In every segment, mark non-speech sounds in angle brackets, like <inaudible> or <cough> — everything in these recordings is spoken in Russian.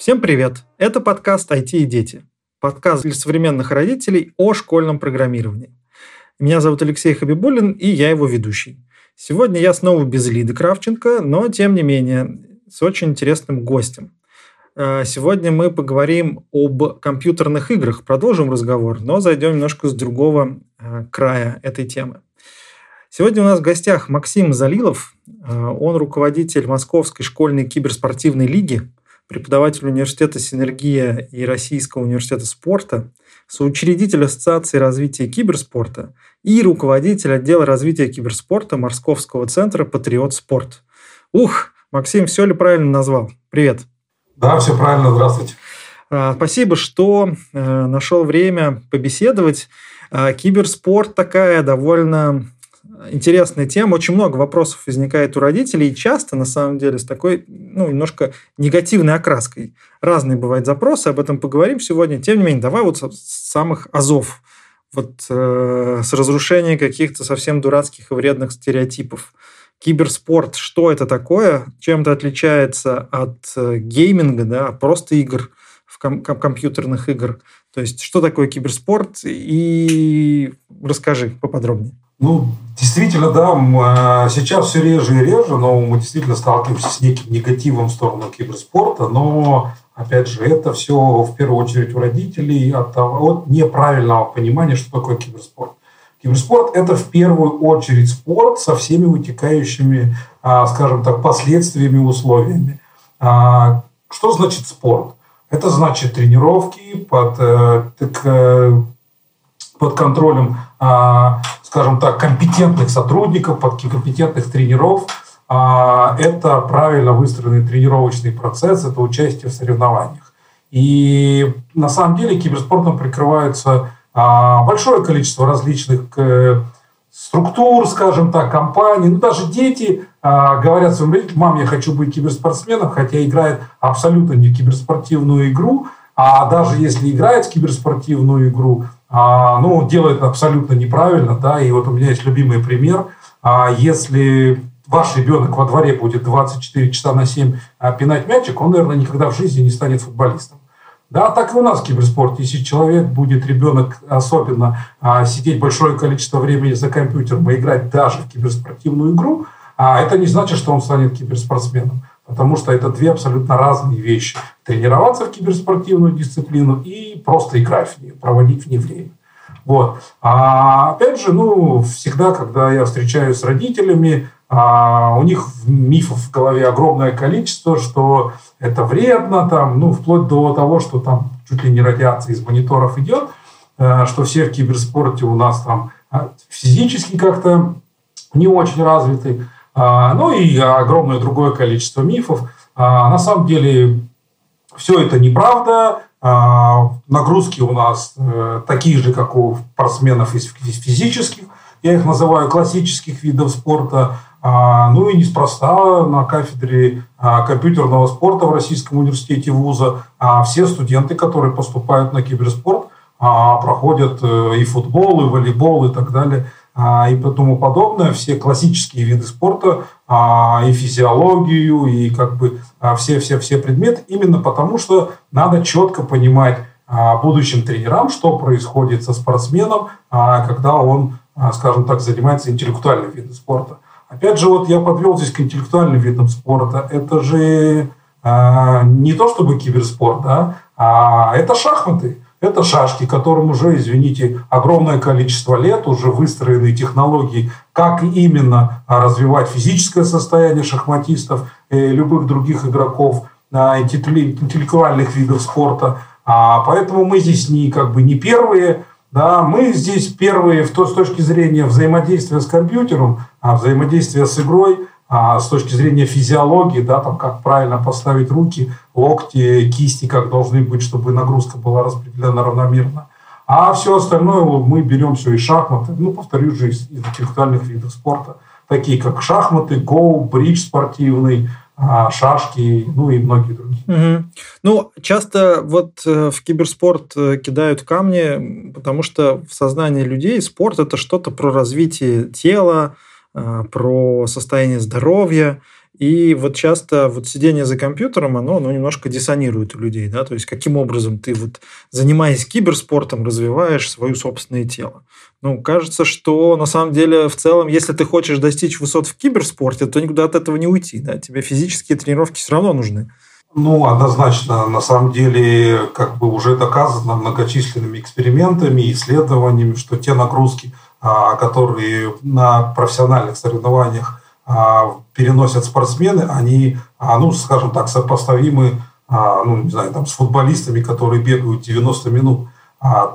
Всем привет! Это подкаст «IT и дети». Подкаст для современных родителей о школьном программировании. Меня зовут Алексей Хабибулин, и я его ведущий. Сегодня я снова без Лиды Кравченко, но, тем не менее, с очень интересным гостем. Э, сегодня мы поговорим об компьютерных играх, продолжим разговор, но зайдем немножко с другого э, края этой темы. Сегодня у нас в гостях Максим Залилов. Э, он руководитель Московской школьной киберспортивной лиги, преподаватель университета «Синергия» и Российского университета спорта, соучредитель Ассоциации развития киберспорта и руководитель отдела развития киберспорта Московского центра «Патриот Спорт». Ух, Максим, все ли правильно назвал? Привет. Да, все правильно. Здравствуйте. А, спасибо, что э, нашел время побеседовать. А, киберспорт такая довольно интересная тема. Очень много вопросов возникает у родителей, и часто, на самом деле, с такой, ну, немножко негативной окраской. Разные бывают запросы, об этом поговорим сегодня. Тем не менее, давай вот с самых азов, вот э, с разрушения каких-то совсем дурацких и вредных стереотипов. Киберспорт, что это такое? Чем это отличается от э, гейминга, да, просто игр, в ком- компьютерных игр? То есть, что такое киберспорт? И расскажи поподробнее. Ну, действительно, да, а, сейчас все реже и реже, но мы действительно сталкиваемся с неким негативом в сторону киберспорта, но, опять же, это все в первую очередь у родителей от, от неправильного понимания, что такое киберспорт. Киберспорт – это в первую очередь спорт со всеми вытекающими, а, скажем так, последствиями, условиями. А, что значит спорт? Это значит тренировки под, э, так, э, под контролем скажем так, компетентных сотрудников, под компетентных тренеров. А, это правильно выстроенный тренировочный процесс, это участие в соревнованиях. И на самом деле киберспортом прикрывается а, большое количество различных э, структур, скажем так, компаний. Ну, даже дети а, говорят своим родителям, мам, я хочу быть киберспортсменом, хотя играет абсолютно не киберспортивную игру, а даже если играет в киберспортивную игру, а, ну, делает абсолютно неправильно, да, и вот у меня есть любимый пример. А, если ваш ребенок во дворе будет 24 часа на 7 а, пинать мячик, он, наверное, никогда в жизни не станет футболистом. Да, так и у нас в киберспорте. Если человек будет, ребенок особенно, а, сидеть большое количество времени за компьютером и играть даже в киберспортивную игру, а, это не значит, что он станет киберспортсменом. Потому что это две абсолютно разные вещи. Тренироваться в киберспортивную дисциплину и просто играть в нее, проводить в ней время. Вот. А опять же, ну, всегда, когда я встречаюсь с родителями, а, у них мифов в голове огромное количество, что это вредно, там, ну, вплоть до того, что там чуть ли не радиация из мониторов идет, а, что все в киберспорте у нас там а, физически как-то не очень развиты. А, ну и огромное другое количество мифов. А, на самом деле все это неправда. А, нагрузки у нас э, такие же, как у спортсменов из физических. Я их называю классических видов спорта. Ну и неспроста на кафедре компьютерного спорта в Российском университете вуза все студенты, которые поступают на киберспорт, проходят э, и футбол, и волейбол, и так далее – и тому подобное, все классические виды спорта, а, и физиологию, и как бы все-все-все а, предметы, именно потому что надо четко понимать будущим тренерам, что происходит со спортсменом, когда он, скажем так, занимается интеллектуальным видом спорта. Опять же, вот я подвел здесь к интеллектуальным видам спорта. Это же не то чтобы киберспорт, да, а это шахматы. Это шашки, которым уже, извините, огромное количество лет, уже выстроены технологии, как именно развивать физическое состояние шахматистов и любых других игроков интеллектуальных видов спорта. А поэтому мы здесь не, как бы, не первые, да, мы здесь первые в то, с точки зрения взаимодействия с компьютером, а взаимодействия с игрой – а с точки зрения физиологии, да, там как правильно поставить руки, локти, кисти, как должны быть, чтобы нагрузка была распределена равномерно. А все остальное мы берем все из шахматы, ну, повторюсь же, из интеллектуальных видов спорта, такие как шахматы, гоу, бридж спортивный, а, шашки, ну и многие другие. Угу. Ну, часто вот э, в киберспорт э, кидают камни, потому что в сознании людей спорт – это что-то про развитие тела, про состояние здоровья. И вот часто вот сидение за компьютером, оно ну, немножко диссонирует у людей, да, то есть каким образом ты вот, занимаясь киберспортом, развиваешь свое собственное тело. Ну, кажется, что на самом деле в целом, если ты хочешь достичь высот в киберспорте, то никуда от этого не уйти, да, тебе физические тренировки все равно нужны. Ну, однозначно, на самом деле, как бы уже доказано многочисленными экспериментами, исследованиями, что те нагрузки, которые на профессиональных соревнованиях а, переносят спортсмены, они, а, ну, скажем так, сопоставимы, ну, не знаю, там, с футболистами, которые бегают 90 минут.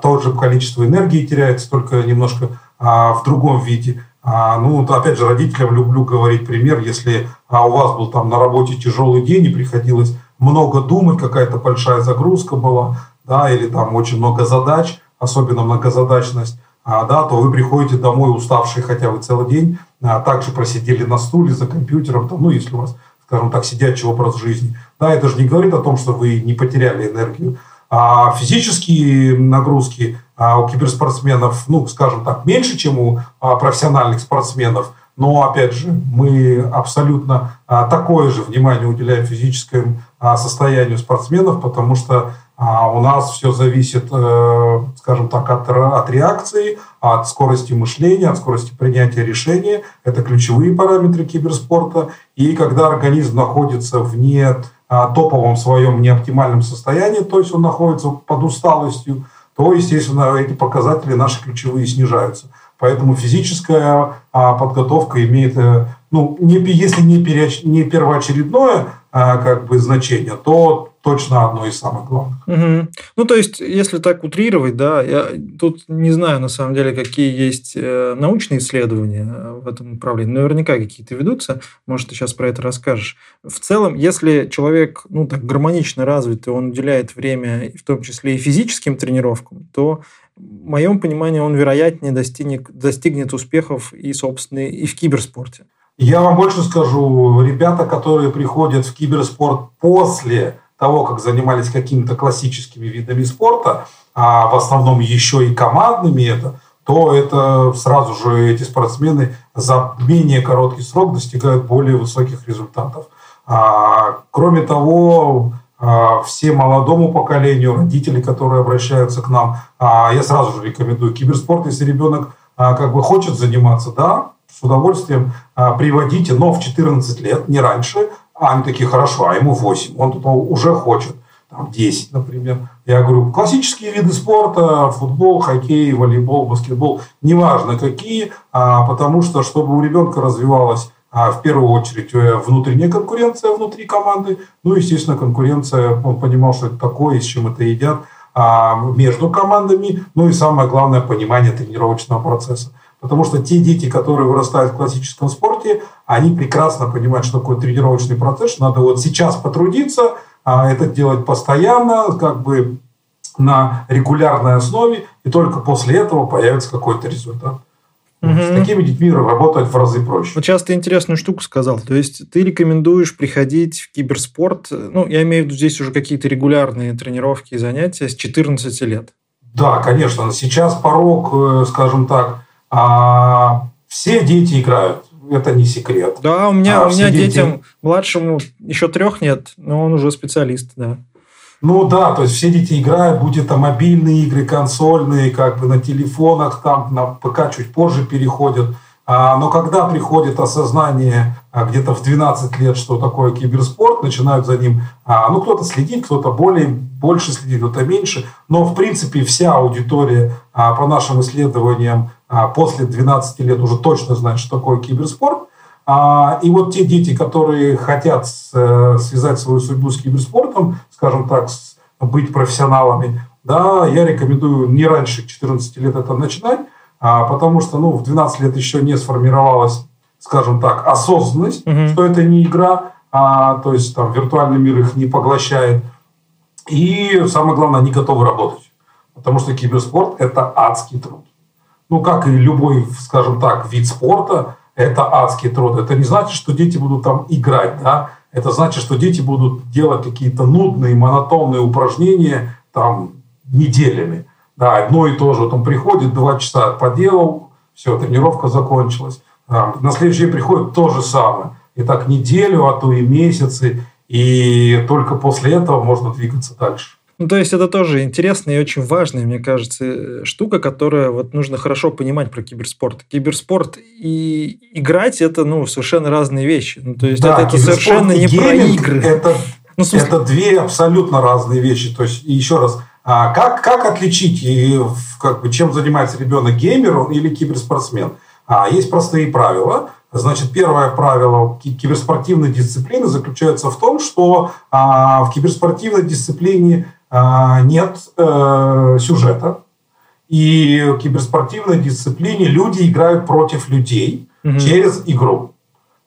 То же количество энергии теряется, только немножко в другом виде. Ну, опять же, родителям люблю говорить пример, если у вас был там на работе тяжелый день и приходилось много думать, какая-то большая загрузка была, да, или там очень много задач, особенно многозадачность, а, да, то вы приходите домой уставшие, хотя вы целый день, а, также просидели на стуле за компьютером, там, ну, если у вас, скажем так, сидячий образ жизни. Да, это же не говорит о том, что вы не потеряли энергию. А физические нагрузки а, у киберспортсменов, ну, скажем так, меньше, чем у а, профессиональных спортсменов – но, опять же, мы абсолютно а, такое же внимание уделяем физическому а, состоянию спортсменов, потому что а, у нас все зависит, э, скажем так, от, от реакции, от скорости мышления, от скорости принятия решения. Это ключевые параметры киберспорта. И когда организм находится в не топовом своем неоптимальном состоянии, то есть он находится под усталостью, то, естественно, эти показатели наши ключевые снижаются. Поэтому физическая а, подготовка имеет, э, ну, не, если не, переоч, не первоочередное а, как бы значение, то точно одно из самых главных. Угу. Ну, то есть, если так утрировать, да, я тут не знаю, на самом деле, какие есть э, научные исследования э, в этом направлении. Наверняка какие-то ведутся. Может, ты сейчас про это расскажешь. В целом, если человек, ну, так гармонично развит, и он уделяет время, в том числе и физическим тренировкам, то в моем понимании он вероятнее достигнет, достигнет успехов и, собственно, и в киберспорте. Я вам больше скажу, ребята, которые приходят в киберспорт после того, как занимались какими-то классическими видами спорта, а в основном еще и командными это, то это сразу же эти спортсмены за менее короткий срок достигают более высоких результатов. А, кроме того, а, всем молодому поколению, родители, которые обращаются к нам, а, я сразу же рекомендую киберспорт, если ребенок а, как бы хочет заниматься, да, с удовольствием приводите, но в 14 лет, не раньше, а они такие, хорошо, а ему 8, он тут уже хочет, там 10, например. Я говорю, классические виды спорта, футбол, хоккей, волейбол, баскетбол, неважно какие, потому что, чтобы у ребенка развивалась а в первую очередь э, внутренняя конкуренция внутри команды, ну, естественно, конкуренция, он понимал, что это такое, с чем это едят, а, между командами, ну и самое главное, понимание тренировочного процесса. Потому что те дети, которые вырастают в классическом спорте, они прекрасно понимают, что такое тренировочный процесс, что надо вот сейчас потрудиться, а это делать постоянно, как бы на регулярной основе, и только после этого появится какой-то результат. Угу. С такими детьми работать в разы проще. Вот сейчас ты интересную штуку сказал. То есть ты рекомендуешь приходить в киберспорт, ну, я имею в виду здесь уже какие-то регулярные тренировки и занятия с 14 лет. Да, конечно. Сейчас порог, э, скажем так, а, все дети играют. Это не секрет. Да, у меня, а у меня дети... детям младшему еще трех нет, но он уже специалист, да. Ну да, то есть все дети играют, будет там мобильные игры, консольные, как бы на телефонах, там на ПК чуть позже переходят. А, но когда приходит осознание а, где-то в 12 лет, что такое киберспорт, начинают за ним, а, ну кто-то следит, кто-то более, больше следит, кто-то меньше, но в принципе вся аудитория а, по нашим исследованиям после 12 лет уже точно знает, что такое киберспорт. А, и вот те дети, которые хотят э, связать свою судьбу с киберспортом, скажем так, быть профессионалами, да, я рекомендую не раньше 14 лет это начинать, а, потому что ну, в 12 лет еще не сформировалась, скажем так, осознанность, угу. что это не игра, а, то есть там виртуальный мир их не поглощает. И самое главное, они готовы работать. Потому что киберспорт – это адский труд. Ну, как и любой, скажем так, вид спорта – это адский труд. Это не значит, что дети будут там играть, да? Это значит, что дети будут делать какие-то нудные, монотонные упражнения там неделями. Да, одно и то же. Он приходит, два часа поделал, все, тренировка закончилась. На следующий день приходит то же самое. И так неделю, а то и месяцы. И только после этого можно двигаться дальше. Ну, то есть это тоже интересная и очень важная, мне кажется, штука, которая вот нужно хорошо понимать про киберспорт. Киберспорт и играть это ну совершенно разные вещи. Ну, то есть да, это, это совершенно не про игры. Это, ну, смысле... это две абсолютно разные вещи. То есть еще раз, а как как отличить и как бы чем занимается ребенок геймер он или киберспортсмен? А есть простые правила. Значит, первое правило киберспортивной дисциплины заключается в том, что а, в киберспортивной дисциплине нет э, сюжета. И в киберспортивной дисциплине люди играют против людей угу. через игру.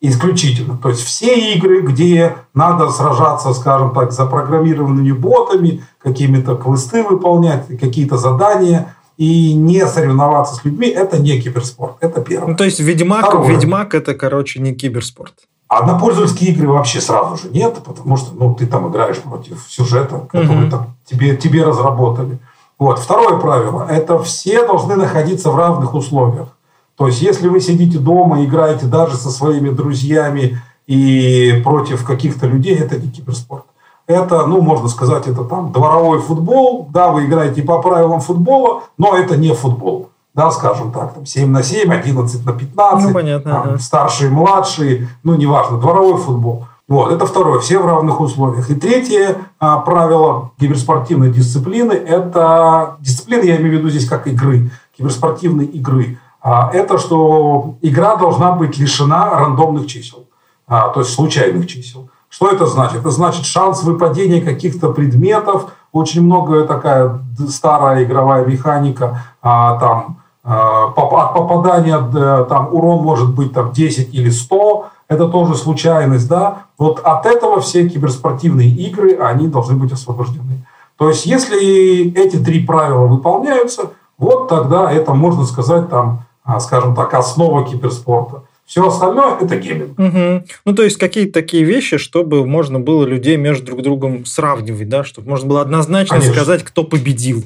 Исключительно. То есть все игры, где надо сражаться, скажем так, за программированными ботами, какими-то квесты выполнять, какие-то задания и не соревноваться с людьми, это не киберспорт. Это первое. Ну, то есть Ведьмак, Второе. Ведьмак это, короче, не киберспорт. А на пользовательские игры вообще сразу же нет, потому что ну, ты там играешь против сюжета, который угу. там тебе, тебе разработали. Вот. Второе правило – это все должны находиться в равных условиях. То есть, если вы сидите дома, играете даже со своими друзьями и против каких-то людей, это не киберспорт. Это, ну, можно сказать, это там дворовой футбол. Да, вы играете по правилам футбола, но это не футбол да, скажем так, там 7 на 7, 11 на 15, ну, понятно, там, да. старшие, младшие, ну, неважно, дворовой футбол. Вот, это второе, все в равных условиях. И третье а, правило киберспортивной дисциплины – это дисциплина, я имею в виду здесь как игры, киберспортивной игры. А, это что игра должна быть лишена рандомных чисел, а, то есть случайных чисел. Что это значит? Это значит шанс выпадения каких-то предметов, очень много такая старая игровая механика, а, там от попадания там урон может быть там 10 или 100, это тоже случайность, да. Вот от этого все киберспортивные игры, они должны быть освобождены. То есть, если эти три правила выполняются, вот тогда это, можно сказать, там, а, скажем так, основа киберспорта. Все остальное – это гейминг. Угу. Ну, то есть, какие-то такие вещи, чтобы можно было людей между друг другом сравнивать, да, чтобы можно было однозначно Конечно. сказать, кто победил.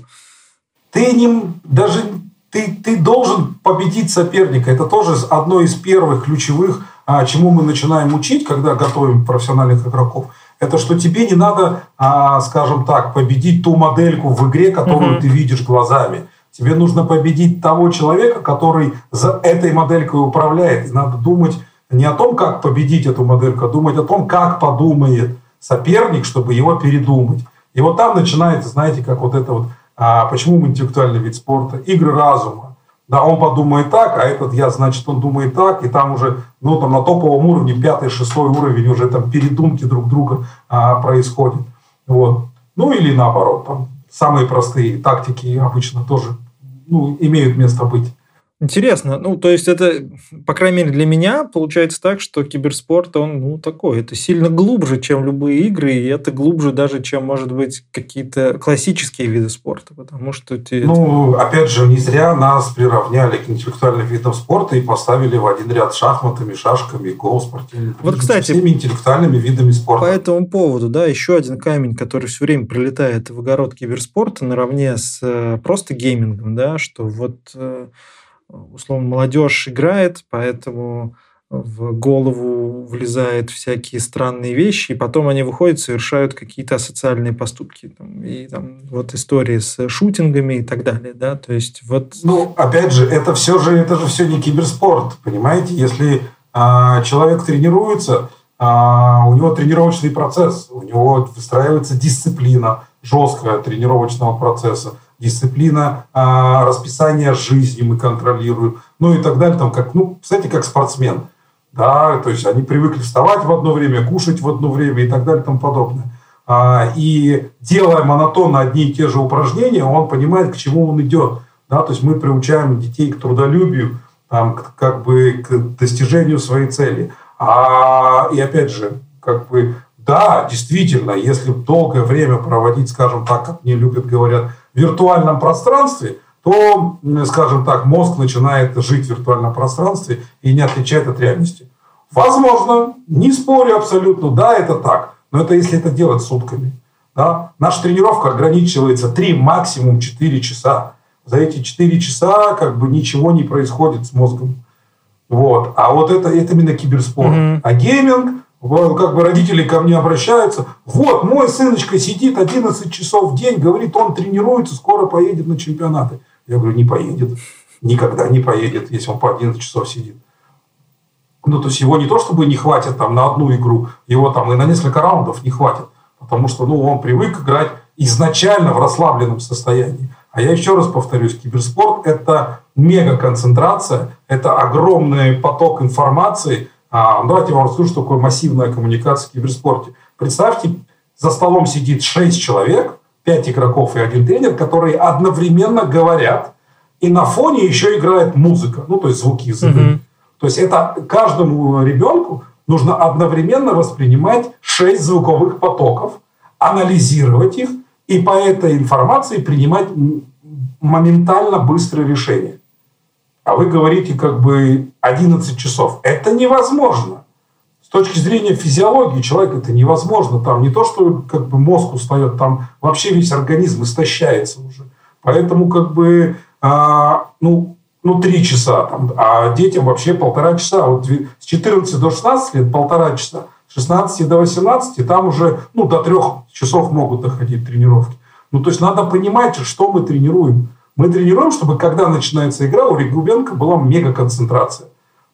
Ты не, даже ты, ты должен победить соперника. Это тоже одно из первых ключевых, а, чему мы начинаем учить, когда готовим профессиональных игроков. Это что тебе не надо, а, скажем так, победить ту модельку в игре, которую mm ты видишь глазами. Тебе нужно победить того человека, который за этой моделькой управляет. И надо думать не о том, как победить эту модельку, а думать о том, как подумает соперник, чтобы его передумать. И вот там начинается, знаете, как вот это вот а почему мы интеллектуальный вид спорта? Игры разума. Да, он подумает так, а этот я, значит, он думает так, и там уже, ну, там на топовом уровне, пятый, шестой уровень, уже там передумки друг друга а, происходят. Вот. Ну, или наоборот, там самые простые тактики обычно тоже ну, имеют место быть. Интересно. Ну, то есть это, по крайней мере, для меня получается так, что киберспорт, он, ну, такой, это сильно глубже, чем любые игры, и это глубже даже, чем, может быть, какие-то классические виды спорта, потому что... Те... Ну, опять же, не зря нас приравняли к интеллектуальным видам спорта и поставили в один ряд шахматами, шашками, гол, спортивными. Вот, кстати, всеми интеллектуальными видами спорта. По этому поводу, да, еще один камень, который все время прилетает в огород киберспорта наравне с э, просто геймингом, да, что вот э, условно, молодежь играет, поэтому в голову влезают всякие странные вещи, и потом они выходят, совершают какие-то асоциальные поступки. И там вот истории с шутингами и так далее, да, то есть вот... Ну, опять же, это все же, это же все не киберспорт, понимаете? Если а, человек тренируется, а, у него тренировочный процесс, у него выстраивается дисциплина жесткая тренировочного процесса, дисциплина а, расписания жизни мы контролируем, ну и так далее. Там как, ну, кстати, как спортсмен. Да, то есть они привыкли вставать в одно время, кушать в одно время и так далее и тому подобное. А, и делая монотонно одни и те же упражнения, он понимает, к чему он идет. Да, то есть мы приучаем детей к трудолюбию, там, к, как бы к достижению своей цели. А, и опять же, как бы, да, действительно, если долгое время проводить, скажем так, как мне любят говорят, виртуальном пространстве, то, скажем так, мозг начинает жить в виртуальном пространстве и не отличает от реальности. Возможно, не спорю абсолютно, да, это так, но это если это делать сутками. Да? Наша тренировка ограничивается 3, максимум 4 часа. За эти 4 часа как бы ничего не происходит с мозгом. Вот. А вот это, это именно киберспорт. Mm-hmm. А гейминг, как бы родители ко мне обращаются. Вот, мой сыночка сидит 11 часов в день, говорит, он тренируется, скоро поедет на чемпионаты. Я говорю, не поедет. Никогда не поедет, если он по 11 часов сидит. Ну, то есть его не то, чтобы не хватит там на одну игру, его там и на несколько раундов не хватит. Потому что, ну, он привык играть изначально в расслабленном состоянии. А я еще раз повторюсь, киберспорт – это мега-концентрация, это огромный поток информации. А, давайте я вам расскажу, что такое массивная коммуникация в киберспорте. Представьте, за столом сидит 6 человек, 5 игроков и один тренер, которые одновременно говорят, и на фоне еще играет музыка, ну, то есть звуки из игры. Mm-hmm. То есть это каждому ребенку нужно одновременно воспринимать 6 звуковых потоков, анализировать их и по этой информации принимать моментально быстрое решение. А вы говорите как бы 11 часов. Это невозможно. С точки зрения физиологии человека это невозможно. Там не то, что как бы мозг устает, там вообще весь организм истощается уже. Поэтому как бы, а, ну, ну, три часа, там, а детям вообще полтора часа. Вот с 14 до 16 лет полтора часа. 16 до 18, там уже ну, до трех часов могут доходить тренировки. Ну, то есть надо понимать, что мы тренируем. Мы тренируем, чтобы когда начинается игра, у ребенка была мега концентрация.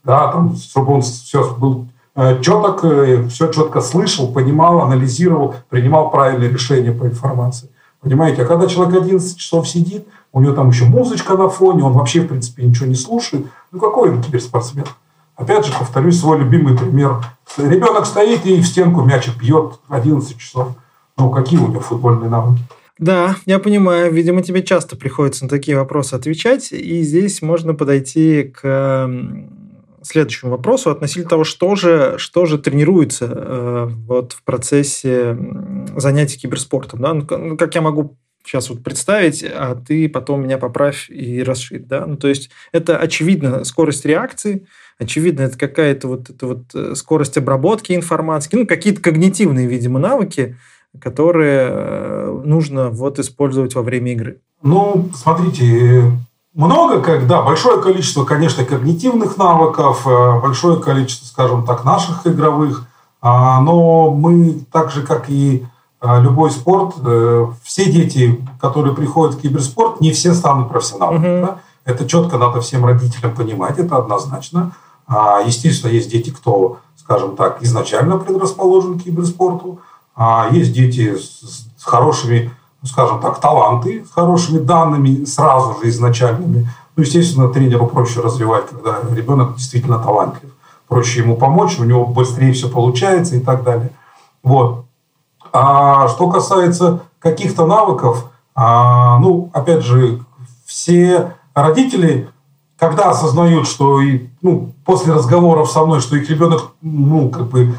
Да, там, чтобы он все был э, четок, э, все четко слышал, понимал, анализировал, принимал правильные решения по информации. Понимаете? А когда человек 11 часов сидит, у него там еще музычка на фоне, он вообще, в принципе, ничего не слушает. Ну, какой он киберспортсмен? Опять же, повторюсь свой любимый пример. Ребенок стоит и в стенку мячик бьет 11 часов. Ну, какие у него футбольные навыки? Да, я понимаю. Видимо, тебе часто приходится на такие вопросы отвечать. И здесь можно подойти к следующему вопросу относительно того, что же, что же тренируется э, вот в процессе занятий киберспортом. Да? Ну, ну, как я могу сейчас вот представить, а ты потом меня поправь и расширь. Да? Ну, то есть это очевидно скорость реакции, очевидно, это какая-то вот, это вот э, скорость обработки информации, ну, какие-то когнитивные, видимо, навыки, которые э, нужно вот использовать во время игры. Ну, смотрите, много, когда большое количество, конечно, когнитивных навыков, э, большое количество, скажем так, наших игровых, а, но мы так же, как и любой спорт, все дети, которые приходят в киберспорт, не все станут профессионалами. Угу. Да? Это четко надо всем родителям понимать, это однозначно. А, естественно, есть дети, кто, скажем так, изначально предрасположен к киберспорту. А есть дети с хорошими, скажем так, таланты, с хорошими данными, сразу же изначальными. Ну, естественно, тренеру проще развивать, когда ребенок действительно талантлив. Проще ему помочь, у него быстрее все получается и так далее. Вот. А что касается каких-то навыков, а, ну, опять же, все родители когда осознают, что и, ну, после разговоров со мной, что их ребенок ну, как бы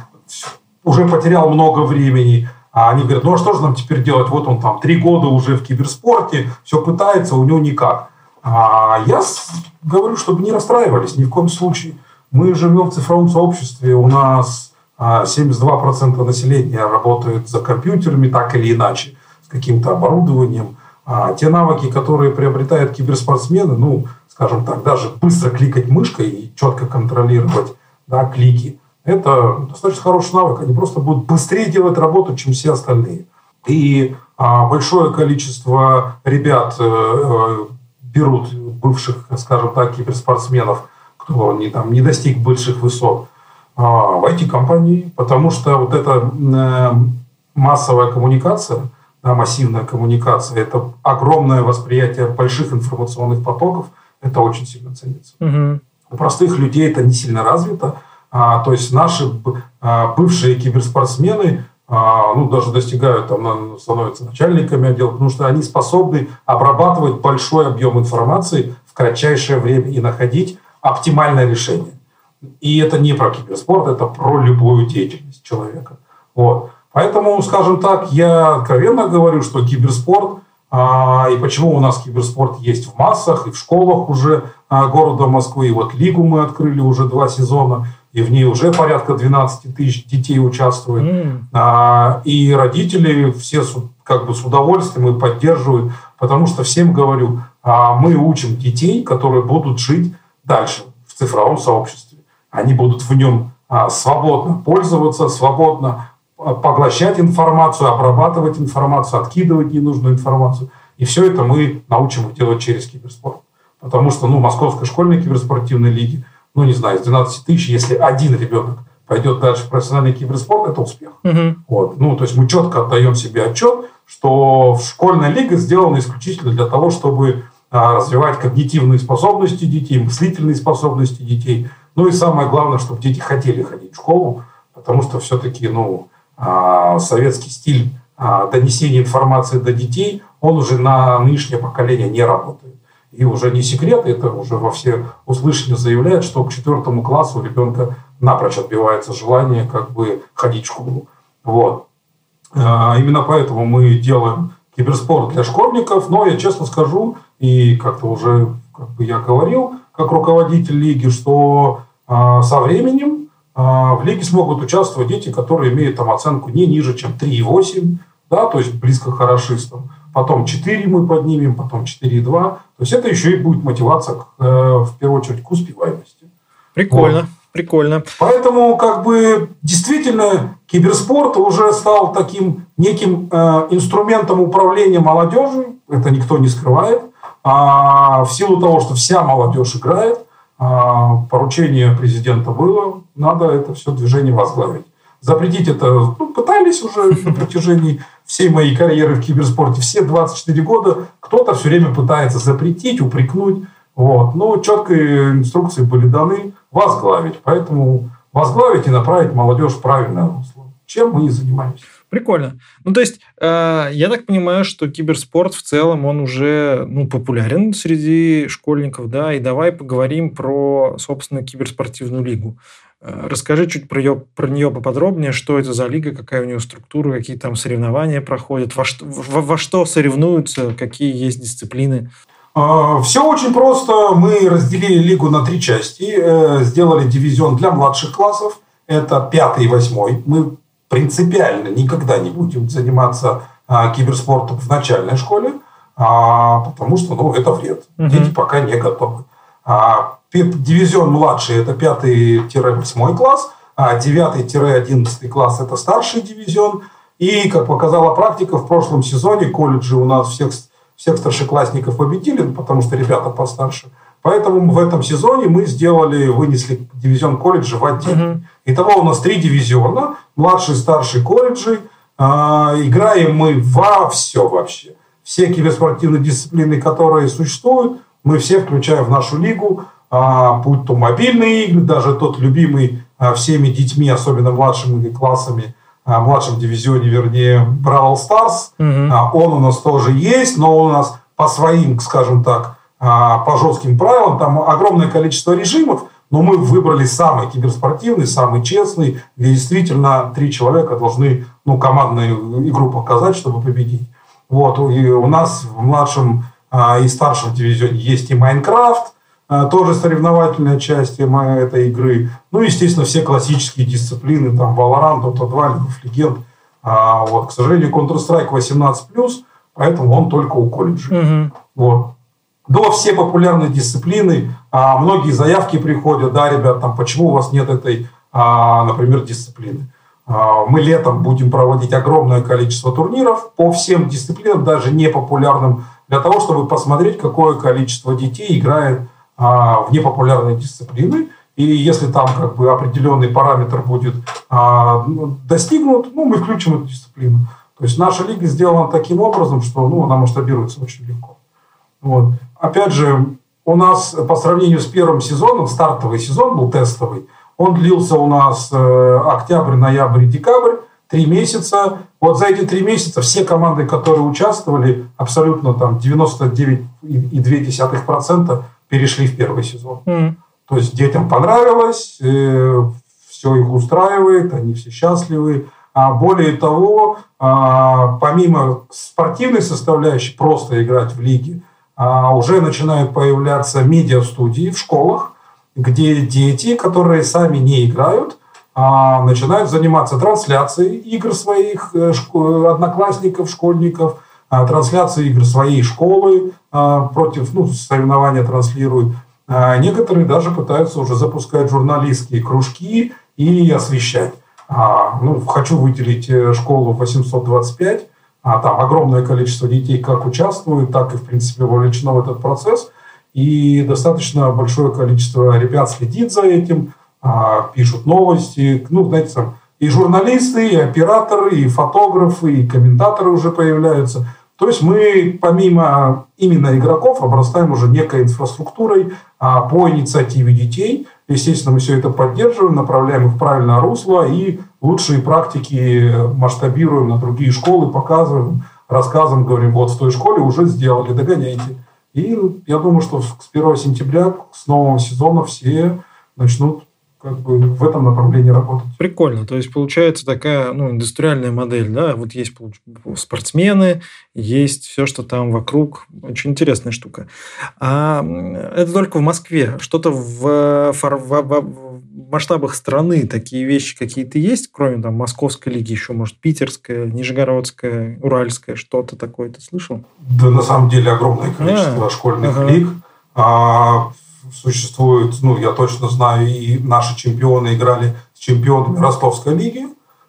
уже потерял много времени, а они говорят, ну а что же нам теперь делать? Вот он там три года уже в киберспорте, все пытается, у него никак. А я говорю, чтобы не расстраивались ни в коем случае. Мы живем в цифровом сообществе, у нас 72% а, населения работают за компьютерами так или иначе, с каким-то оборудованием. А те навыки, которые приобретают киберспортсмены, ну, скажем так, даже быстро кликать мышкой и четко контролировать да, клики, это достаточно хороший навык. Они просто будут быстрее делать работу, чем все остальные. И а, большое количество ребят э, э берут бывших, скажем так, киберспортсменов, кто не, там, не достиг больших высот, э, в IT-компании, потому что вот эта э, массовая коммуникация, да, массивная коммуникация, это огромное восприятие больших информационных потоков – это очень сильно ценится. Угу. У простых людей это не сильно развито. А, то есть наши а, бывшие киберспортсмены а, ну, даже достигают, там, становятся начальниками отдела, потому что они способны обрабатывать большой объем информации в кратчайшее время и находить оптимальное решение. И это не про киберспорт, это про любую деятельность человека. Вот. Поэтому, скажем так, я откровенно говорю, что киберспорт и почему у нас киберспорт есть в массах и в школах уже города Москвы. И вот лигу мы открыли уже два сезона, и в ней уже порядка 12 тысяч детей участвует. Mm. И родители все как бы с удовольствием и поддерживают, потому что всем говорю, мы учим детей, которые будут жить дальше в цифровом сообществе. Они будут в нем а, свободно пользоваться, свободно а, поглощать информацию, обрабатывать информацию, откидывать ненужную информацию. И все это мы научим их делать через киберспорт. Потому что, ну, Московской школьной киберспортивной лиги, ну, не знаю, из 12 тысяч, если один ребенок пойдет дальше в профессиональный киберспорт, это успех. Угу. Вот. Ну, то есть мы четко отдаем себе отчет, что школьная лига сделана исключительно для того, чтобы а, развивать когнитивные способности детей, мыслительные способности детей. Ну и самое главное, чтобы дети хотели ходить в школу, потому что все-таки ну, а, советский стиль а, донесения информации до детей, он уже на нынешнее поколение не работает. И уже не секрет, это уже во все услышания заявляют, что к четвертому классу у ребенка напрочь отбивается желание как бы ходить в школу. Вот. А, именно поэтому мы делаем киберспорт для школьников, но я честно скажу, и как-то уже как бы я говорил, как руководитель лиги, что а, со временем а, в лиге смогут участвовать дети, которые имеют там оценку не ниже, чем 3,8, да, то есть близко к хорошистам потом 4 мы поднимем, потом 4,2. То есть это еще и будет мотивация, к, э, в первую очередь, к успеваемости. Прикольно. Вот. Прикольно. Поэтому, как бы, действительно, киберспорт уже стал таким неким э, инструментом управления молодежью. Это никто не скрывает. А в силу того, что вся молодежь играет, а, поручение президента было, надо это все движение возглавить. Запретить это ну, пытались уже на протяжении всей моей карьеры в киберспорте. Все 24 года кто-то все время пытается запретить, упрекнуть. Вот. Но четкие инструкции были даны возглавить. Поэтому возглавить и направить молодежь в правильное русло. Чем мы и занимаемся. Прикольно. Ну, то есть, э, я так понимаю, что киберспорт в целом, он уже ну, популярен среди школьников, да, и давай поговорим про, собственно, киберспортивную лигу. Э, расскажи чуть про, ее, про нее поподробнее, что это за лига, какая у нее структура, какие там соревнования проходят, во что, во, во что соревнуются, какие есть дисциплины. А, Все очень просто. Мы разделили лигу на три части. Э, сделали дивизион для младших классов. Это пятый и восьмой. Мы принципиально никогда не будем заниматься а, киберспортом в начальной школе, а, потому что ну, это вред. Угу. Дети пока не готовы. Дивизион младший – это 5-8 класс, а 9-11 класс – это старший дивизион. И, как показала практика, в прошлом сезоне колледжи у нас всех, всех старшеклассников победили, потому что ребята постарше. Поэтому в этом сезоне мы сделали, вынесли дивизион колледжа в отдел. Угу. Итого у нас три дивизиона, младший, старший колледжи. А, играем мы во все вообще. Все киберспортивные дисциплины, которые существуют, мы все включаем в нашу лигу а, будь то мобильные игры, даже тот любимый а, всеми детьми, особенно младшими классами, а, младшем дивизионе, вернее, Brawl Stars, угу. а, он у нас тоже есть, но он у нас по своим, скажем так, по жестким правилам, там огромное количество режимов, но мы выбрали самый киберспортивный, самый честный, где действительно три человека должны ну, командную игру показать, чтобы победить. Вот, и у нас в младшем а, и старшем дивизионе есть и Майнкрафт, а, тоже соревновательная часть этой игры. Ну, естественно, все классические дисциплины, там, Valorant, Dota 2, League of Legends. А, вот, к сожалению, Counter-Strike 18+, поэтому он только у колледжа. Угу. Вот. До все популярные дисциплины, а, многие заявки приходят, да, ребят, там, почему у вас нет этой, а, например, дисциплины. А, мы летом будем проводить огромное количество турниров по всем дисциплинам, даже не популярным, для того, чтобы посмотреть, какое количество детей играет а, в непопулярные дисциплины. И если там как бы определенный параметр будет а, ну, достигнут, ну, мы включим эту дисциплину. То есть наша лига сделана таким образом, что ну, она масштабируется очень легко. Вот. Опять же, у нас по сравнению с первым сезоном, стартовый сезон был тестовый, он длился у нас э, октябрь, ноябрь и декабрь, три месяца. Вот за эти три месяца все команды, которые участвовали, абсолютно там 99,2% перешли в первый сезон. Mm. То есть детям понравилось, э, все их устраивает, они все счастливы. А более того, а, помимо спортивной составляющей, просто играть в лиге, уже начинают появляться медиа-студии в школах, где дети, которые сами не играют, а, начинают заниматься трансляцией игр своих э, одноклассников, школьников, трансляцией игр своей школы против, ну, соревнования транслируют. А некоторые даже пытаются уже запускать журналистские кружки и освещать. А, ну, хочу выделить э, школу 825. А, там огромное количество детей как участвуют, так и, в принципе, вовлечено в этот процесс. И достаточно большое количество ребят следит за этим, а, пишут новости. Ну, знаете, там и журналисты, и операторы, и фотографы, и комментаторы уже появляются – то есть мы помимо именно игроков обрастаем уже некой инфраструктурой а, по инициативе детей. Естественно, мы все это поддерживаем, направляем их в правильное русло и лучшие практики масштабируем на другие школы, показываем, рассказываем, говорим, вот в той школе уже сделали, догоняйте. И я думаю, что с 1 сентября, с нового сезона все начнут как бы в этом направлении работать. Прикольно. То есть получается такая ну, индустриальная модель, да? Вот есть спортсмены, есть все, что там вокруг. Очень интересная штука. А это только в Москве. Что-то в, в, в, в масштабах страны такие вещи какие-то есть, кроме там Московской лиги, еще, может, Питерская, Нижегородская, Уральская, что-то такое ты слышал? Да, на самом деле огромное количество а, школьных ага. лиг. А, существует, ну, я точно знаю, и наши чемпионы играли с чемпионами Ростовской лиги.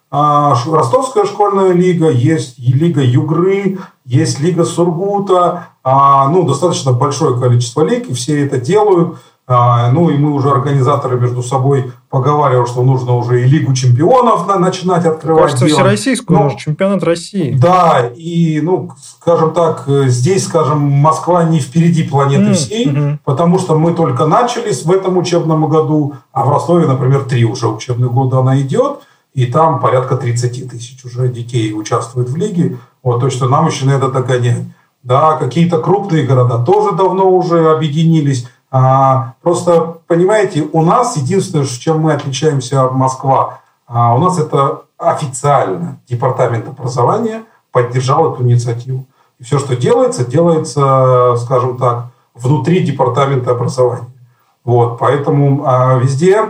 А, Ростовская школьная лига, есть лига Югры, есть лига Сургута, а, ну, достаточно большое количество лиг, и все это делают. А, ну и мы уже организаторы между собой поговаривали, что нужно уже и Лигу чемпионов начинать открывать. Кажется, делать. всероссийскую, ну, чемпионат России. Да, и, ну, скажем так, здесь, скажем, Москва не впереди планеты mm, всей, mm-hmm. потому что мы только начались в этом учебном году, а в Ростове, например, три уже учебных года она идет, и там порядка 30 тысяч уже детей участвует в лиге. Вот, то, что нам еще надо догонять. Да, какие-то крупные города тоже давно уже объединились. А, просто, понимаете, у нас единственное, чем мы отличаемся от Москва, а, у нас это официально Департамент образования поддержал эту инициативу. И все, что делается, делается, скажем так, внутри Департамента образования. Вот, поэтому а, везде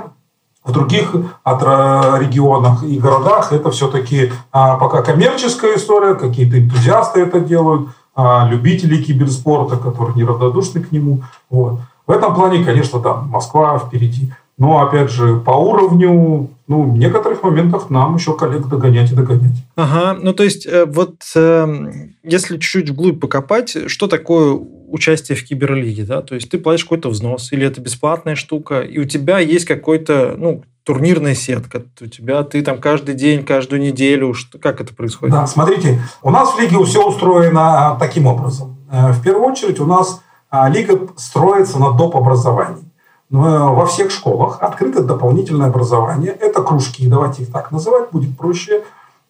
в других регионах и городах это все-таки пока коммерческая история, какие-то энтузиасты это делают, любители киберспорта, которые неравнодушны к нему. Вот. В этом плане, конечно, да, Москва впереди. Но, опять же, по уровню, ну, в некоторых моментах нам еще коллег догонять и догонять. Ага, ну, то есть, э, вот э, если чуть-чуть вглубь покопать, что такое участие в киберлиге, да? То есть, ты платишь какой-то взнос, или это бесплатная штука, и у тебя есть какой-то, ну, турнирная сетка. У тебя ты там каждый день, каждую неделю. Что, как это происходит? Да, смотрите, у нас в лиге все устроено таким образом. Э, в первую очередь у нас лига строится на доп. образовании. Но э, во всех школах открыто дополнительное образование. Это кружки, давайте их так называть, будет проще,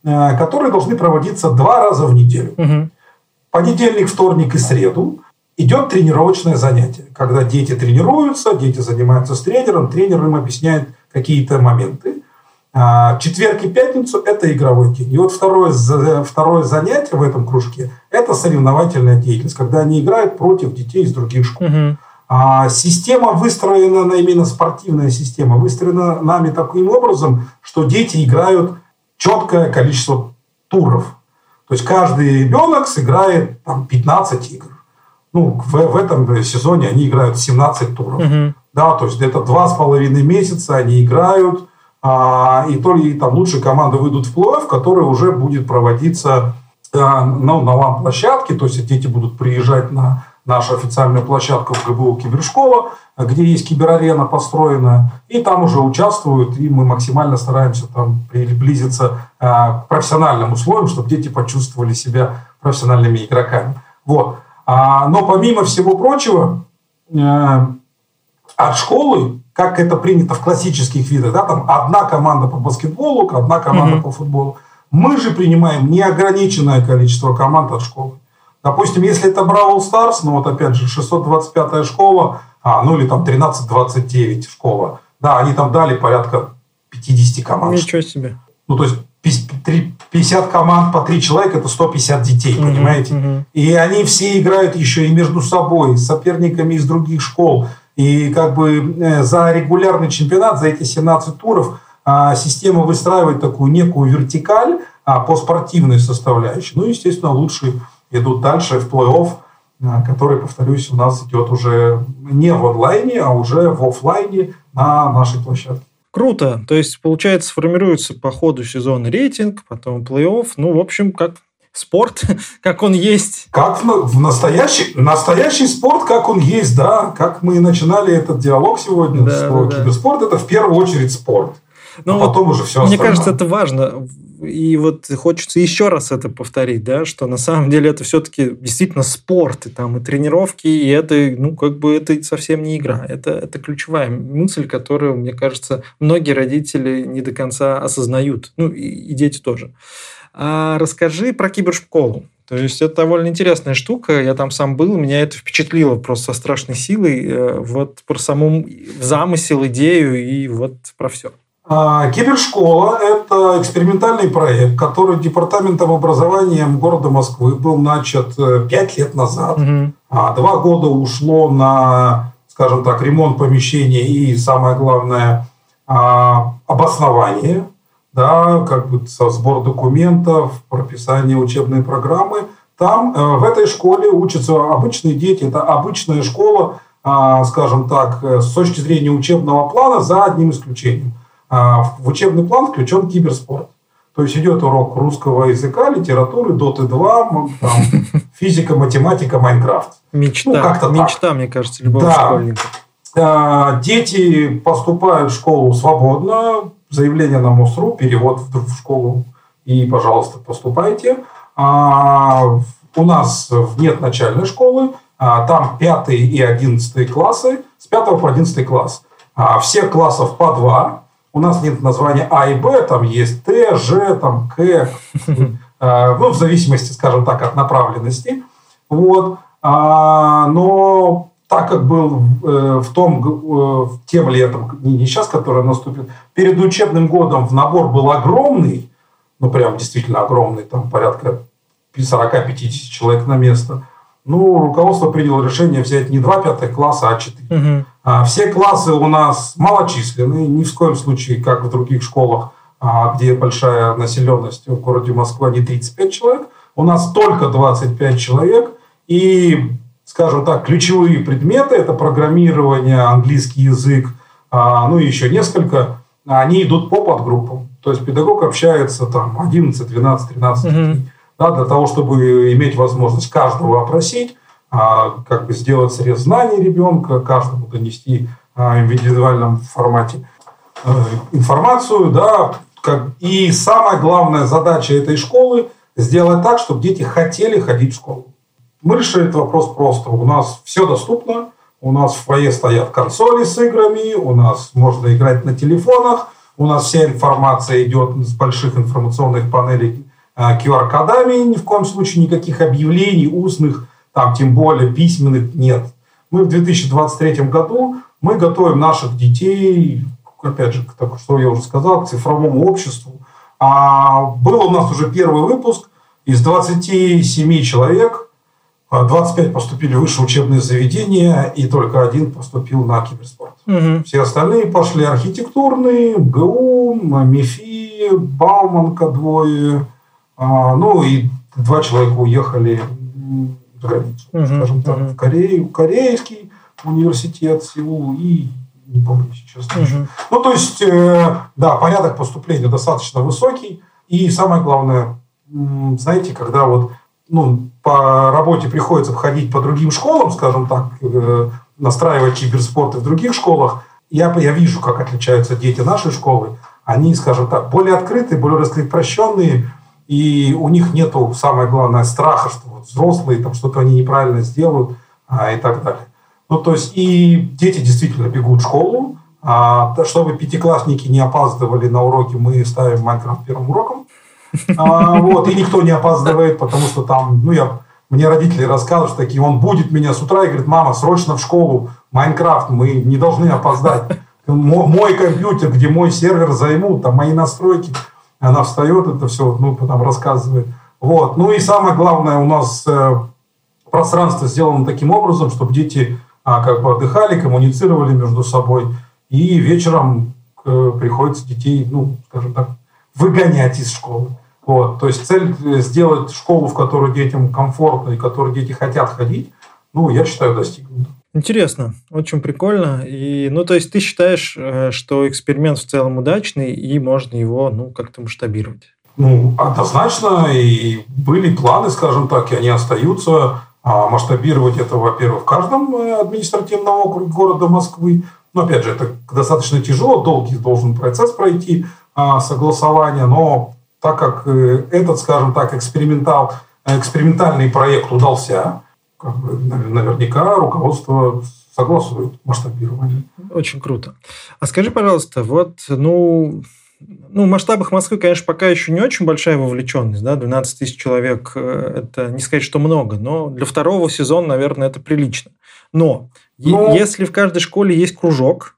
э, которые должны проводиться два раза в неделю. Угу. Понедельник, вторник и среду идет тренировочное занятие, когда дети тренируются, дети занимаются с тренером, тренер им объясняет какие-то моменты. А, четверг и пятницу – это игровой день. И вот второе, второе занятие в этом кружке – это соревновательная деятельность, когда они играют против детей из других школ. Угу. А система выстроена, именно спортивная система, выстроена нами таким образом, что дети играют четкое количество туров. То есть каждый ребенок сыграет там, 15 игр. Ну, в, в этом сезоне они играют 17 туров. Угу. Да, то есть где-то два с половиной месяца они играют, и то ли там лучшие команды выйдут в плей-офф, который уже будет проводиться а, ну, на лам-площадке, то есть дети будут приезжать на нашу официальную площадку в ГБУ Кибершкола, где есть киберарена построена, и там уже участвуют, и мы максимально стараемся там приблизиться а, к профессиональным условиям, чтобы дети почувствовали себя профессиональными игроками. Вот. Но помимо всего прочего, э, от школы как это принято в классических видах, да, там одна команда по баскетболу, одна команда mm-hmm. по футболу. Мы же принимаем неограниченное количество команд от школы. Допустим, если это Бравл Старс, ну вот опять же 625-я школа, а, ну или там 1329 школа, да, они там дали порядка 50 команд. Ничего себе. Ну то есть 50 команд по 3 человека, это 150 детей, угу, понимаете? Угу. И они все играют еще и между собой, с соперниками из других школ. И как бы э, за регулярный чемпионат, за эти 17 туров а, система выстраивает такую некую вертикаль а, по спортивной составляющей. Ну, естественно, лучше идут дальше в плей-офф. который, повторюсь, у нас идет уже не в онлайне, а уже в офлайне на нашей площадке. Круто. То есть, получается, формируется по ходу сезона рейтинг, потом плей-офф. Ну, в общем, как спорт, <laughs> как он есть. Как в, настоящий, настоящий спорт, как он есть, да. Как мы начинали этот диалог сегодня, да, что да, киберспорт да. – это в первую очередь спорт. Ну, а потом вот, уже все Мне кажется, это важно. И вот хочется еще раз это повторить, да, что на самом деле это все-таки действительно спорт, и там и тренировки, и это, ну, как бы это совсем не игра. Это, это ключевая мысль, которую, мне кажется, многие родители не до конца осознают. Ну, и, и дети тоже. А расскажи про кибершколу. То есть это довольно интересная штука. Я там сам был, меня это впечатлило просто со страшной силой. Э, вот про саму замысел, идею и вот про все. А, кибершкола – это экспериментальный проект, который Департаментом образования города Москвы был начат э, пять лет назад. Угу. Два года ушло на, скажем так, ремонт помещения и, самое главное, а, обоснование, да, как бы сбор документов, прописание учебной программы. Там, э, в этой школе учатся обычные дети. Это обычная школа, скажем так, э, с точки зрения учебного плана, за одним исключением – а, в учебный план включен киберспорт. То есть идет урок русского языка, литературы, доты 2, там, <laughs> физика, математика, Майнкрафт. Мечта, ну, как-то мечта, так. мне кажется, любого да. школьника. А, дети поступают в школу свободно, заявление на МОСРУ, перевод в школу, и, пожалуйста, поступайте. А, у нас нет начальной школы, там 5 и 11 классы, с 5 по 11 класс. Всех классов по 2, у нас нет названия А и Б, там есть Т, Ж, там К, <laughs> ну, в зависимости, скажем так, от направленности. Вот. А, но так как был э, в том, э, тем летом, не сейчас, который наступит, перед учебным годом в набор был огромный, ну, прям действительно огромный, там порядка 40-50 человек на место, ну, руководство приняло решение взять не два пятых класса, а четыре. Угу. А, все классы у нас малочисленные, ни в коем случае, как в других школах, а, где большая населенность в городе Москва, не 35 человек. У нас только 25 человек. И, скажем так, ключевые предметы – это программирование, английский язык, а, ну и еще несколько, они идут по подгруппам. То есть педагог общается там 11, 12, 13 детей. Угу. Да, для того, чтобы иметь возможность каждого опросить, а, как бы сделать срез знаний ребенка, каждому донести а, в индивидуальном формате э, информацию, да, как, и самая главная задача этой школы сделать так, чтобы дети хотели ходить в школу. Мы решили этот вопрос просто. У нас все доступно, у нас в фойе стоят консоли с играми, у нас можно играть на телефонах, у нас вся информация идет с больших информационных панелей QR-кодами, э, ни в коем случае никаких объявлений устных там тем более письменных нет. Мы в 2023 году мы готовим наших детей, опять же, так, что я уже сказал, к цифровому обществу. А был у нас уже первый выпуск, из 27 человек 25 а, поступили в высшее учебное заведение, и только один поступил на киберспорт. Угу. Все остальные пошли архитектурные, ГУ, МИФИ, Бауманка двое, а, ну и два человека уехали за границу, угу, скажем так, угу. в Корею, корейский университет Сеул и не помню сейчас. Угу. Ну, то есть, э, да, порядок поступления достаточно высокий. И самое главное, знаете, когда вот ну, по работе приходится входить по другим школам, скажем так, э, настраивать киберспорт в других школах, я, я вижу, как отличаются дети нашей школы. Они, скажем так, более открытые, более раскрепощенные, и у них нету, самое главное, страха, что вот взрослые там что-то они неправильно сделают а, и так далее. Ну, то есть, и дети действительно бегут в школу, а, чтобы пятиклассники не опаздывали на уроки, мы ставим Майнкрафт первым уроком. А, вот, и никто не опаздывает, потому что там, ну, я, мне родители рассказывают, что такие, он будет меня с утра и говорит, мама, срочно в школу, Майнкрафт, мы не должны опоздать. Мой компьютер, где мой сервер займут, там мои настройки – она встает, это все, ну, потом рассказывает. Вот. Ну и самое главное, у нас э, пространство сделано таким образом, чтобы дети а, как бы отдыхали, коммуницировали между собой. И вечером э, приходится детей, ну, скажем так, выгонять из школы. Вот. То есть цель э, сделать школу, в которую детям комфортно и в которую дети хотят ходить, ну, я считаю, достигнуто. Интересно, очень прикольно. И, ну, то есть ты считаешь, э, что эксперимент в целом удачный, и можно его, ну, как-то масштабировать? Ну, однозначно, и были планы, скажем так, и они остаются. А масштабировать это, во-первых, в каждом э, административном округе города Москвы. Но, опять же, это достаточно тяжело, долгий должен процесс пройти а, согласования, но так как э, этот, скажем так, экспериментал, экспериментальный проект удался, как бы, наверняка руководство согласует масштабирование. Очень круто. А скажи, пожалуйста, вот, ну, ну, в масштабах Москвы, конечно, пока еще не очень большая вовлеченность, да, 12 тысяч человек, э, это не сказать, что много, но для второго сезона, наверное, это прилично. Но, но... если в каждой школе есть кружок,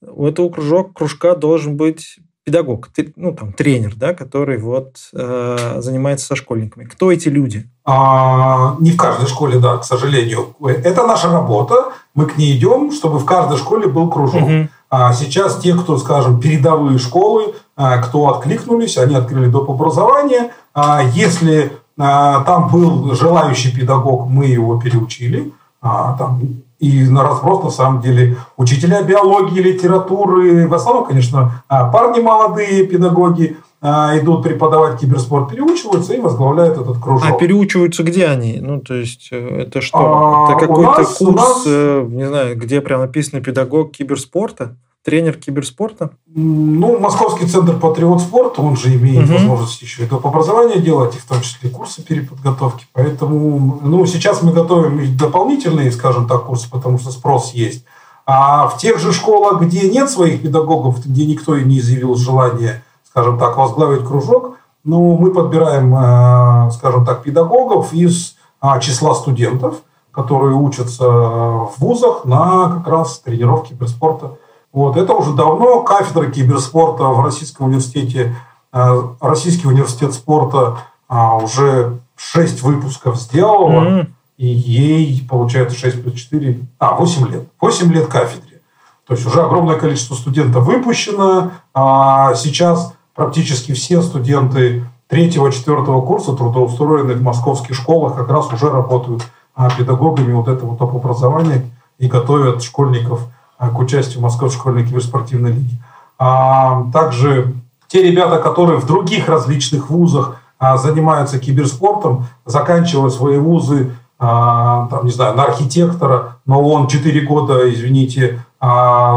у этого кружок, кружка должен быть педагог, ну, там, тренер, да, который вот э, занимается со школьниками. Кто эти люди? А, не в каждой школе, да, к сожалению. Это наша работа. Мы к ней идем, чтобы в каждой школе был кружок. Угу. А сейчас те, кто, скажем, передовые школы, а, кто откликнулись, они открыли доп. образование. А, если а, там был желающий педагог, мы его переучили. А, там и на разброс, на самом деле, учителя биологии, литературы, в основном, конечно, а, парни молодые, педагоги, а, идут преподавать киберспорт, переучиваются и возглавляют этот кружок. А переучиваются где они? Ну, то есть, э, это что? А, это какой-то курс, нас... Э, не знаю, где прям написано педагог киберспорта? Тренер киберспорта? Ну, Московский центр патриот спорта, он же имеет угу. возможность еще и доп. образования делать, и в том числе курсы переподготовки. Поэтому, ну, сейчас мы готовим дополнительные, скажем так, курсы, потому что спрос есть. А в тех же школах, где нет своих педагогов, где никто и не изъявил желание, скажем так, возглавить кружок, ну, мы подбираем, э, скажем так, педагогов из а, числа студентов, которые учатся в вузах на как раз тренировке киберспорта вот. Это уже давно кафедра киберспорта в Российском университете, э, Российский университет спорта а, уже 6 выпусков сделала, mm-hmm. и ей, получается, 6 плюс 4, а, 8 лет. 8 лет кафедре. То есть уже огромное количество студентов выпущено. А сейчас практически все студенты третьего-четвертого курса трудоустроенных в московских школах как раз уже работают а, педагогами вот этого топ-образования и готовят школьников – к участию в Московской школьной киберспортивной лиге. А также те ребята, которые в других различных вузах а, занимаются киберспортом, заканчивая свои вузы, а, там, не знаю, на архитектора, но он 4 года, извините,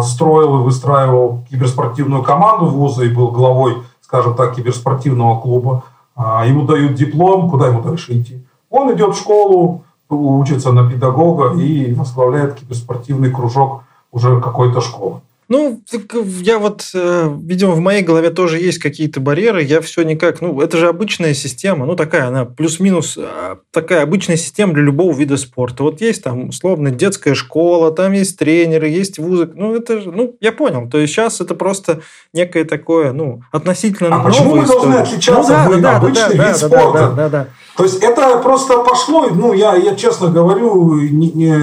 строил и выстраивал киберспортивную команду вуза и был главой, скажем так, киберспортивного клуба. Ему дают диплом, куда ему дальше идти? Он идет в школу, учится на педагога и возглавляет киберспортивный кружок уже какой-то школы. Ну, я вот, э, видимо, в моей голове тоже есть какие-то барьеры. Я все никак... Ну, это же обычная система. Ну, такая она плюс-минус... А, такая обычная система для любого вида спорта. Вот есть там, условно, детская школа, там есть тренеры, есть вузы. Ну, это же... Ну, я понял. То есть сейчас это просто некое такое, ну, относительно А почему мы должны отличаться? Ну, да, мы да, обычный да, вид да, спорта. Да, да, да, да. То есть это просто пошло, ну, я, я честно говорю, не, не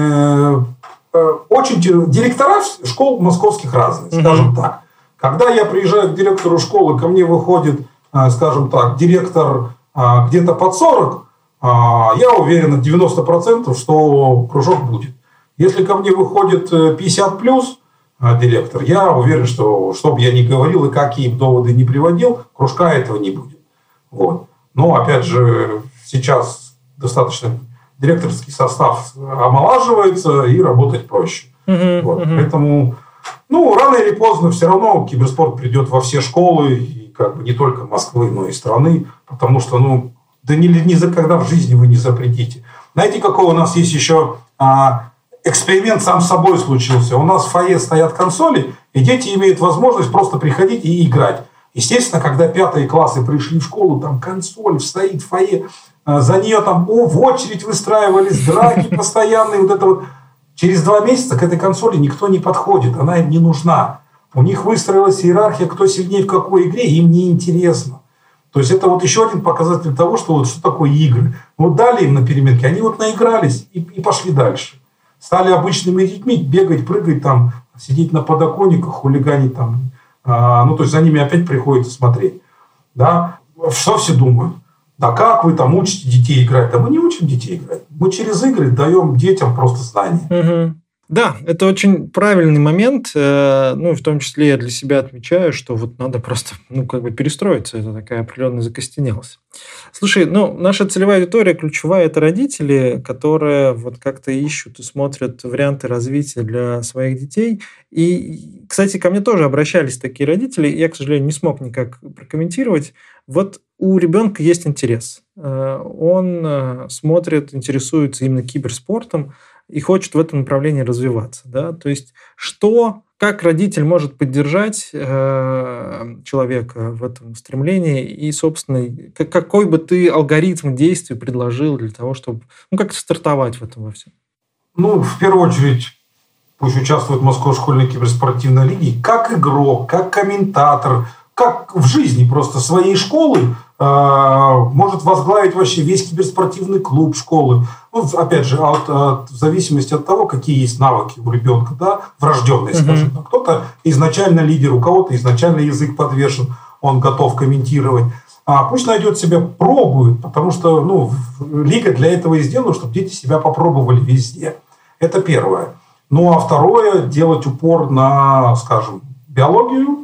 очень директора школ московских разные, скажем mm-hmm. так. Когда я приезжаю к директору школы, ко мне выходит, э, скажем так, директор э, где-то под 40, я уверен на 90%, что кружок будет. Если ко мне выходит 50 плюс директор, я уверен, что что бы я ни говорил и какие доводы не приводил, кружка этого не будет. Вот. Но, опять же, сейчас достаточно директорский состав омолаживается и работать проще. Угу, вот. угу. Поэтому, ну, рано или поздно все равно киберспорт придет во все школы, и как бы не только Москвы, но и страны, потому что, ну, да ни, ни за когда в жизни вы не запретите. Знаете, какой у нас есть еще а, эксперимент сам с собой случился? У нас в фойе стоят консоли, и дети имеют возможность просто приходить и играть. Естественно, когда пятые классы пришли в школу, там консоль стоит в фойе, за нее там о, в очередь выстраивались, драки постоянные, вот это вот. Через два месяца к этой консоли никто не подходит, она им не нужна. У них выстроилась иерархия, кто сильнее в какой игре, им не интересно. То есть это вот еще один показатель того, что вот что такое игры. Вот дали им на переменке, они вот наигрались и, и пошли дальше. Стали обычными детьми бегать, прыгать там, сидеть на подоконниках, хулиганить там. А, ну, то есть за ними опять приходится смотреть. Да? Что все думают? Да как вы там учите детей играть? Да мы не учим детей играть. Мы через игры даем детям просто знания. Угу. Да, это очень правильный момент. Э, ну, в том числе я для себя отмечаю, что вот надо просто, ну, как бы перестроиться. Это такая определенная закостенелость. Слушай, ну, наша целевая аудитория ключевая – это родители, которые вот как-то ищут и смотрят варианты развития для своих детей. И, кстати, ко мне тоже обращались такие родители. Я, к сожалению, не смог никак прокомментировать. Вот у ребенка есть интерес. Э, он э, смотрит, интересуется именно киберспортом, и хочет в этом направлении развиваться. Да? То есть что, как родитель может поддержать э, человека в этом стремлении и, собственно, какой бы ты алгоритм действий предложил для того, чтобы, ну, как стартовать в этом во всем? Ну, в первую очередь, пусть участвует в Московской школьной киберспортивной лиге как игрок, как комментатор, как в жизни просто своей школы а, может возглавить вообще весь киберспортивный клуб школы. Ну, опять же, от, от, в зависимости от того, какие есть навыки у ребенка, да, врожденные, скажем так. Кто-то изначально лидер, у кого-то изначально язык подвешен, он готов комментировать. А пусть найдет себя, пробует, потому что ну, лига для этого и сделана, чтобы дети себя попробовали везде. Это первое. Ну а второе, делать упор на, скажем, биологию,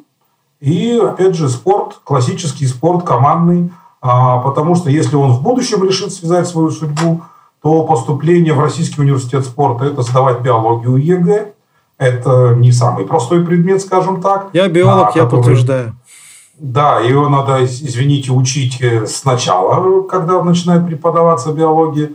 и, опять же, спорт, классический спорт, командный, а, потому что если он в будущем решит связать свою судьбу, то поступление в Российский университет спорта – это сдавать биологию ЕГЭ. Это не самый простой предмет, скажем так. Я биолог, а, я подтверждаю. Да, его надо, извините, учить э, сначала, когда начинает преподаваться биология.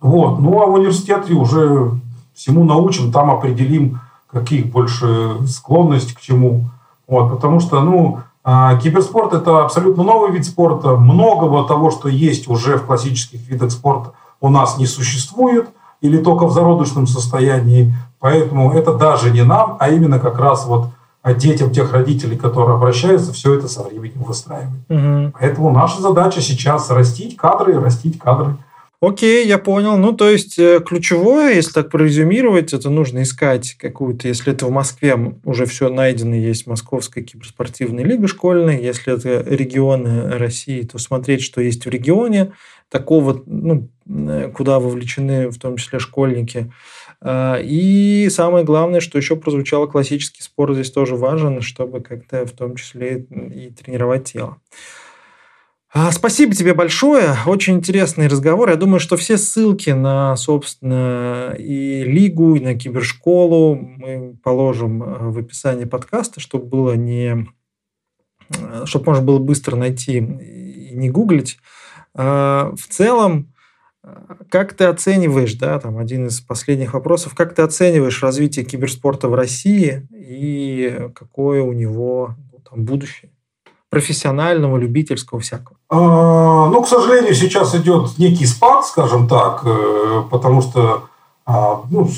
Вот. Ну, а в университете уже всему научим, там определим, каких больше склонность к чему – вот, потому что, ну, а, киберспорт – это абсолютно новый вид спорта. Многого того, что есть уже в классических видах спорта, у нас не существует или только в зародышном состоянии. Поэтому это даже не нам, а именно как раз вот детям тех родителей, которые обращаются, все это со временем выстраивать. Угу. Поэтому наша задача сейчас растить кадры, растить кадры – Окей, я понял. Ну, то есть э, ключевое, если так прорезюмировать, это нужно искать какую-то, если это в Москве уже все найдено, есть Московская киберспортивная лига школьная, если это регионы России, то смотреть, что есть в регионе, такого, ну, э, куда вовлечены в том числе школьники. А, и самое главное, что еще прозвучало, классический спорт здесь тоже важен, чтобы как-то в том числе и тренировать тело. А, спасибо тебе большое. Очень интересный разговор. Я думаю, что все ссылки на, собственно, и лигу, и на кибершколу мы положим э, в описании подкаста, чтобы было не э, чтобы можно было быстро найти и не гуглить. А, в целом, э, как ты оцениваешь, да, там один из последних вопросов, как ты оцениваешь развитие киберспорта в России и какое у него ну, там, будущее? Профессионального, любительского, всякого? А, ну, к сожалению, сейчас идет некий спад, скажем так, э, потому что а, ну,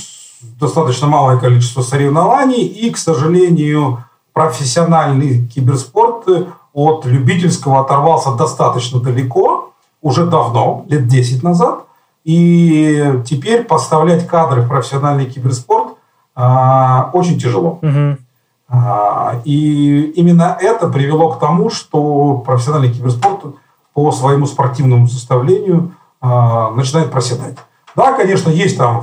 достаточно малое количество соревнований, и, к сожалению, профессиональный киберспорт от любительского оторвался достаточно далеко, уже давно, лет 10 назад, и теперь поставлять кадры в профессиональный киберспорт а, очень тяжело. Угу. А, и именно это привело к тому, что профессиональный киберспорт по своему спортивному составлению а, начинает проседать. Да, конечно, есть там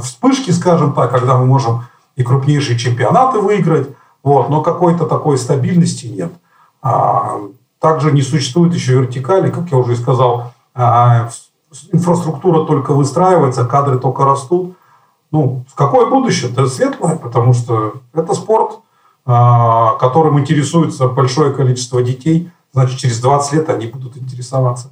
вспышки, скажем так, когда мы можем и крупнейшие чемпионаты выиграть, вот, но какой-то такой стабильности нет. А, также не существует еще вертикали, как я уже сказал, инфраструктура только выстраивается, кадры только растут. Ну, какое будущее? Это светлое, потому что это спорт, которым интересуется большое количество детей, значит, через 20 лет они будут интересоваться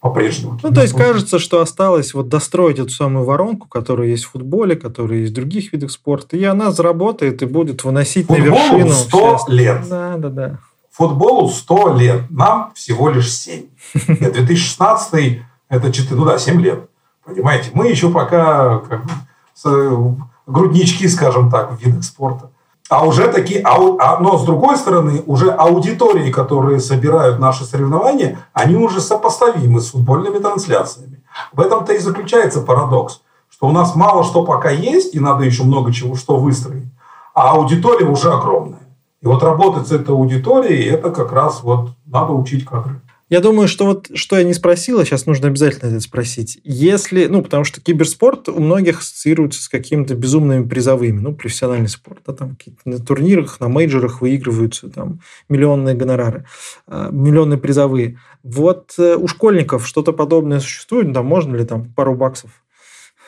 по-прежнему. Ну, то есть кажется, что осталось вот достроить эту самую воронку, которая есть в футболе, которая есть в других видах спорта, и она заработает и будет выносить Футболу на вершину. 100 все... лет. Да, да, да. Футболу 100 лет, нам всего лишь 7. 2016 <laughs> это 4, ну да, 7 лет. Понимаете, мы еще пока как бы, груднички, скажем так, в видах спорта. А уже такие, а, но с другой стороны, уже аудитории, которые собирают наши соревнования, они уже сопоставимы с футбольными трансляциями. В этом-то и заключается парадокс, что у нас мало что пока есть, и надо еще много чего что выстроить, а аудитория уже огромная. И вот работать с этой аудиторией, это как раз вот надо учить кадры. Я думаю, что вот что я не спросила, сейчас нужно обязательно это спросить. Если, ну, потому что киберспорт у многих ассоциируется с какими-то безумными призовыми, ну, профессиональный спорт, да, там на турнирах, на мейджорах выигрываются там миллионные гонорары, а, миллионные призовые. Вот э, у школьников что-то подобное существует, да, можно ли там пару баксов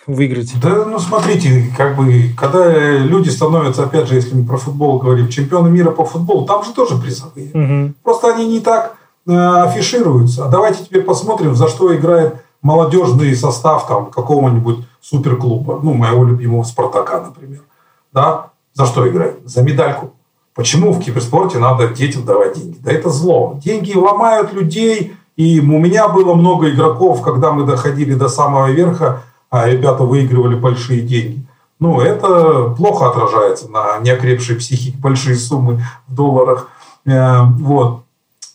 выиграть? Да, ну смотрите, как бы, когда люди становятся, опять же, если мы про футбол говорим, чемпионы мира по футболу, там же тоже призовые. Угу. Просто они не так Э, афишируются. А давайте теперь посмотрим, за что играет молодежный состав там какого-нибудь суперклуба, ну, моего любимого «Спартака», например. Да? За что играет? За медальку. Почему в киберспорте надо детям давать деньги? Да это зло. Деньги ломают людей. И у меня было много игроков, когда мы доходили до самого верха, а ребята выигрывали большие деньги. Ну, это плохо отражается на неокрепшей психике, большие суммы в долларах. Э, вот.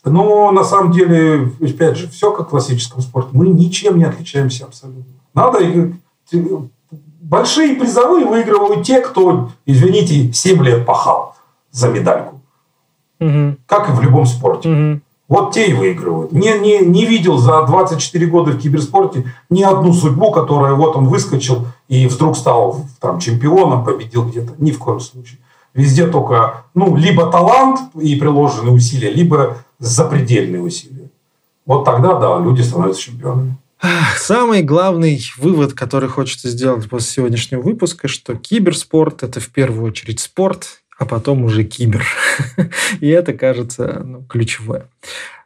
Но на самом деле, опять же, все как в классическом спорте. Мы ничем не отличаемся абсолютно. Надо большие призовые выигрывают те, кто, извините, 7 лет пахал за медальку. Угу. Как и в любом спорте. Угу. Вот те и выигрывают. Не, не, не видел за 24 года в киберспорте ни одну судьбу, которая вот он выскочил и вдруг стал там, чемпионом, победил где-то. Ни в коем случае. Везде только ну, либо талант и приложенные усилия, либо запредельные усилия. Вот тогда, да, люди становятся чемпионами. Самый главный вывод, который хочется сделать после сегодняшнего выпуска, что киберспорт – это в первую очередь спорт, а потом уже кибер. <laughs> И это, кажется, ну, ключевое.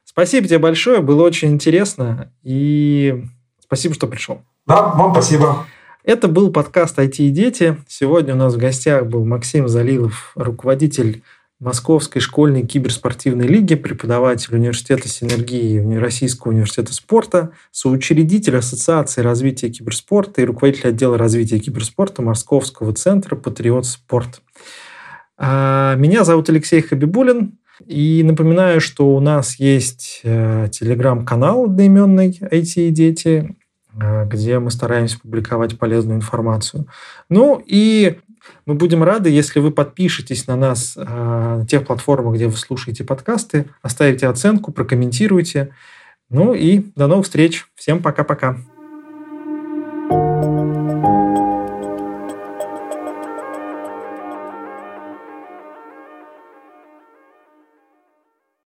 Спасибо тебе большое, было очень интересно. И спасибо, что пришел. Да, вам спасибо. Это был подкаст «IT и дети». Сегодня у нас в гостях был Максим Залилов, руководитель Московской школьной киберспортивной лиги, преподаватель университета синергии Российского университета спорта, соучредитель Ассоциации развития киберспорта и руководитель отдела развития киберспорта Московского центра «Патриот Спорт». А, меня зовут Алексей Хабибулин. И напоминаю, что у нас есть э, телеграм-канал одноименный «IT и дети», где мы стараемся публиковать полезную информацию. Ну и мы будем рады, если вы подпишетесь на нас э, на тех платформах, где вы слушаете подкасты, оставите оценку, прокомментируйте. Ну и до новых встреч. Всем пока-пока.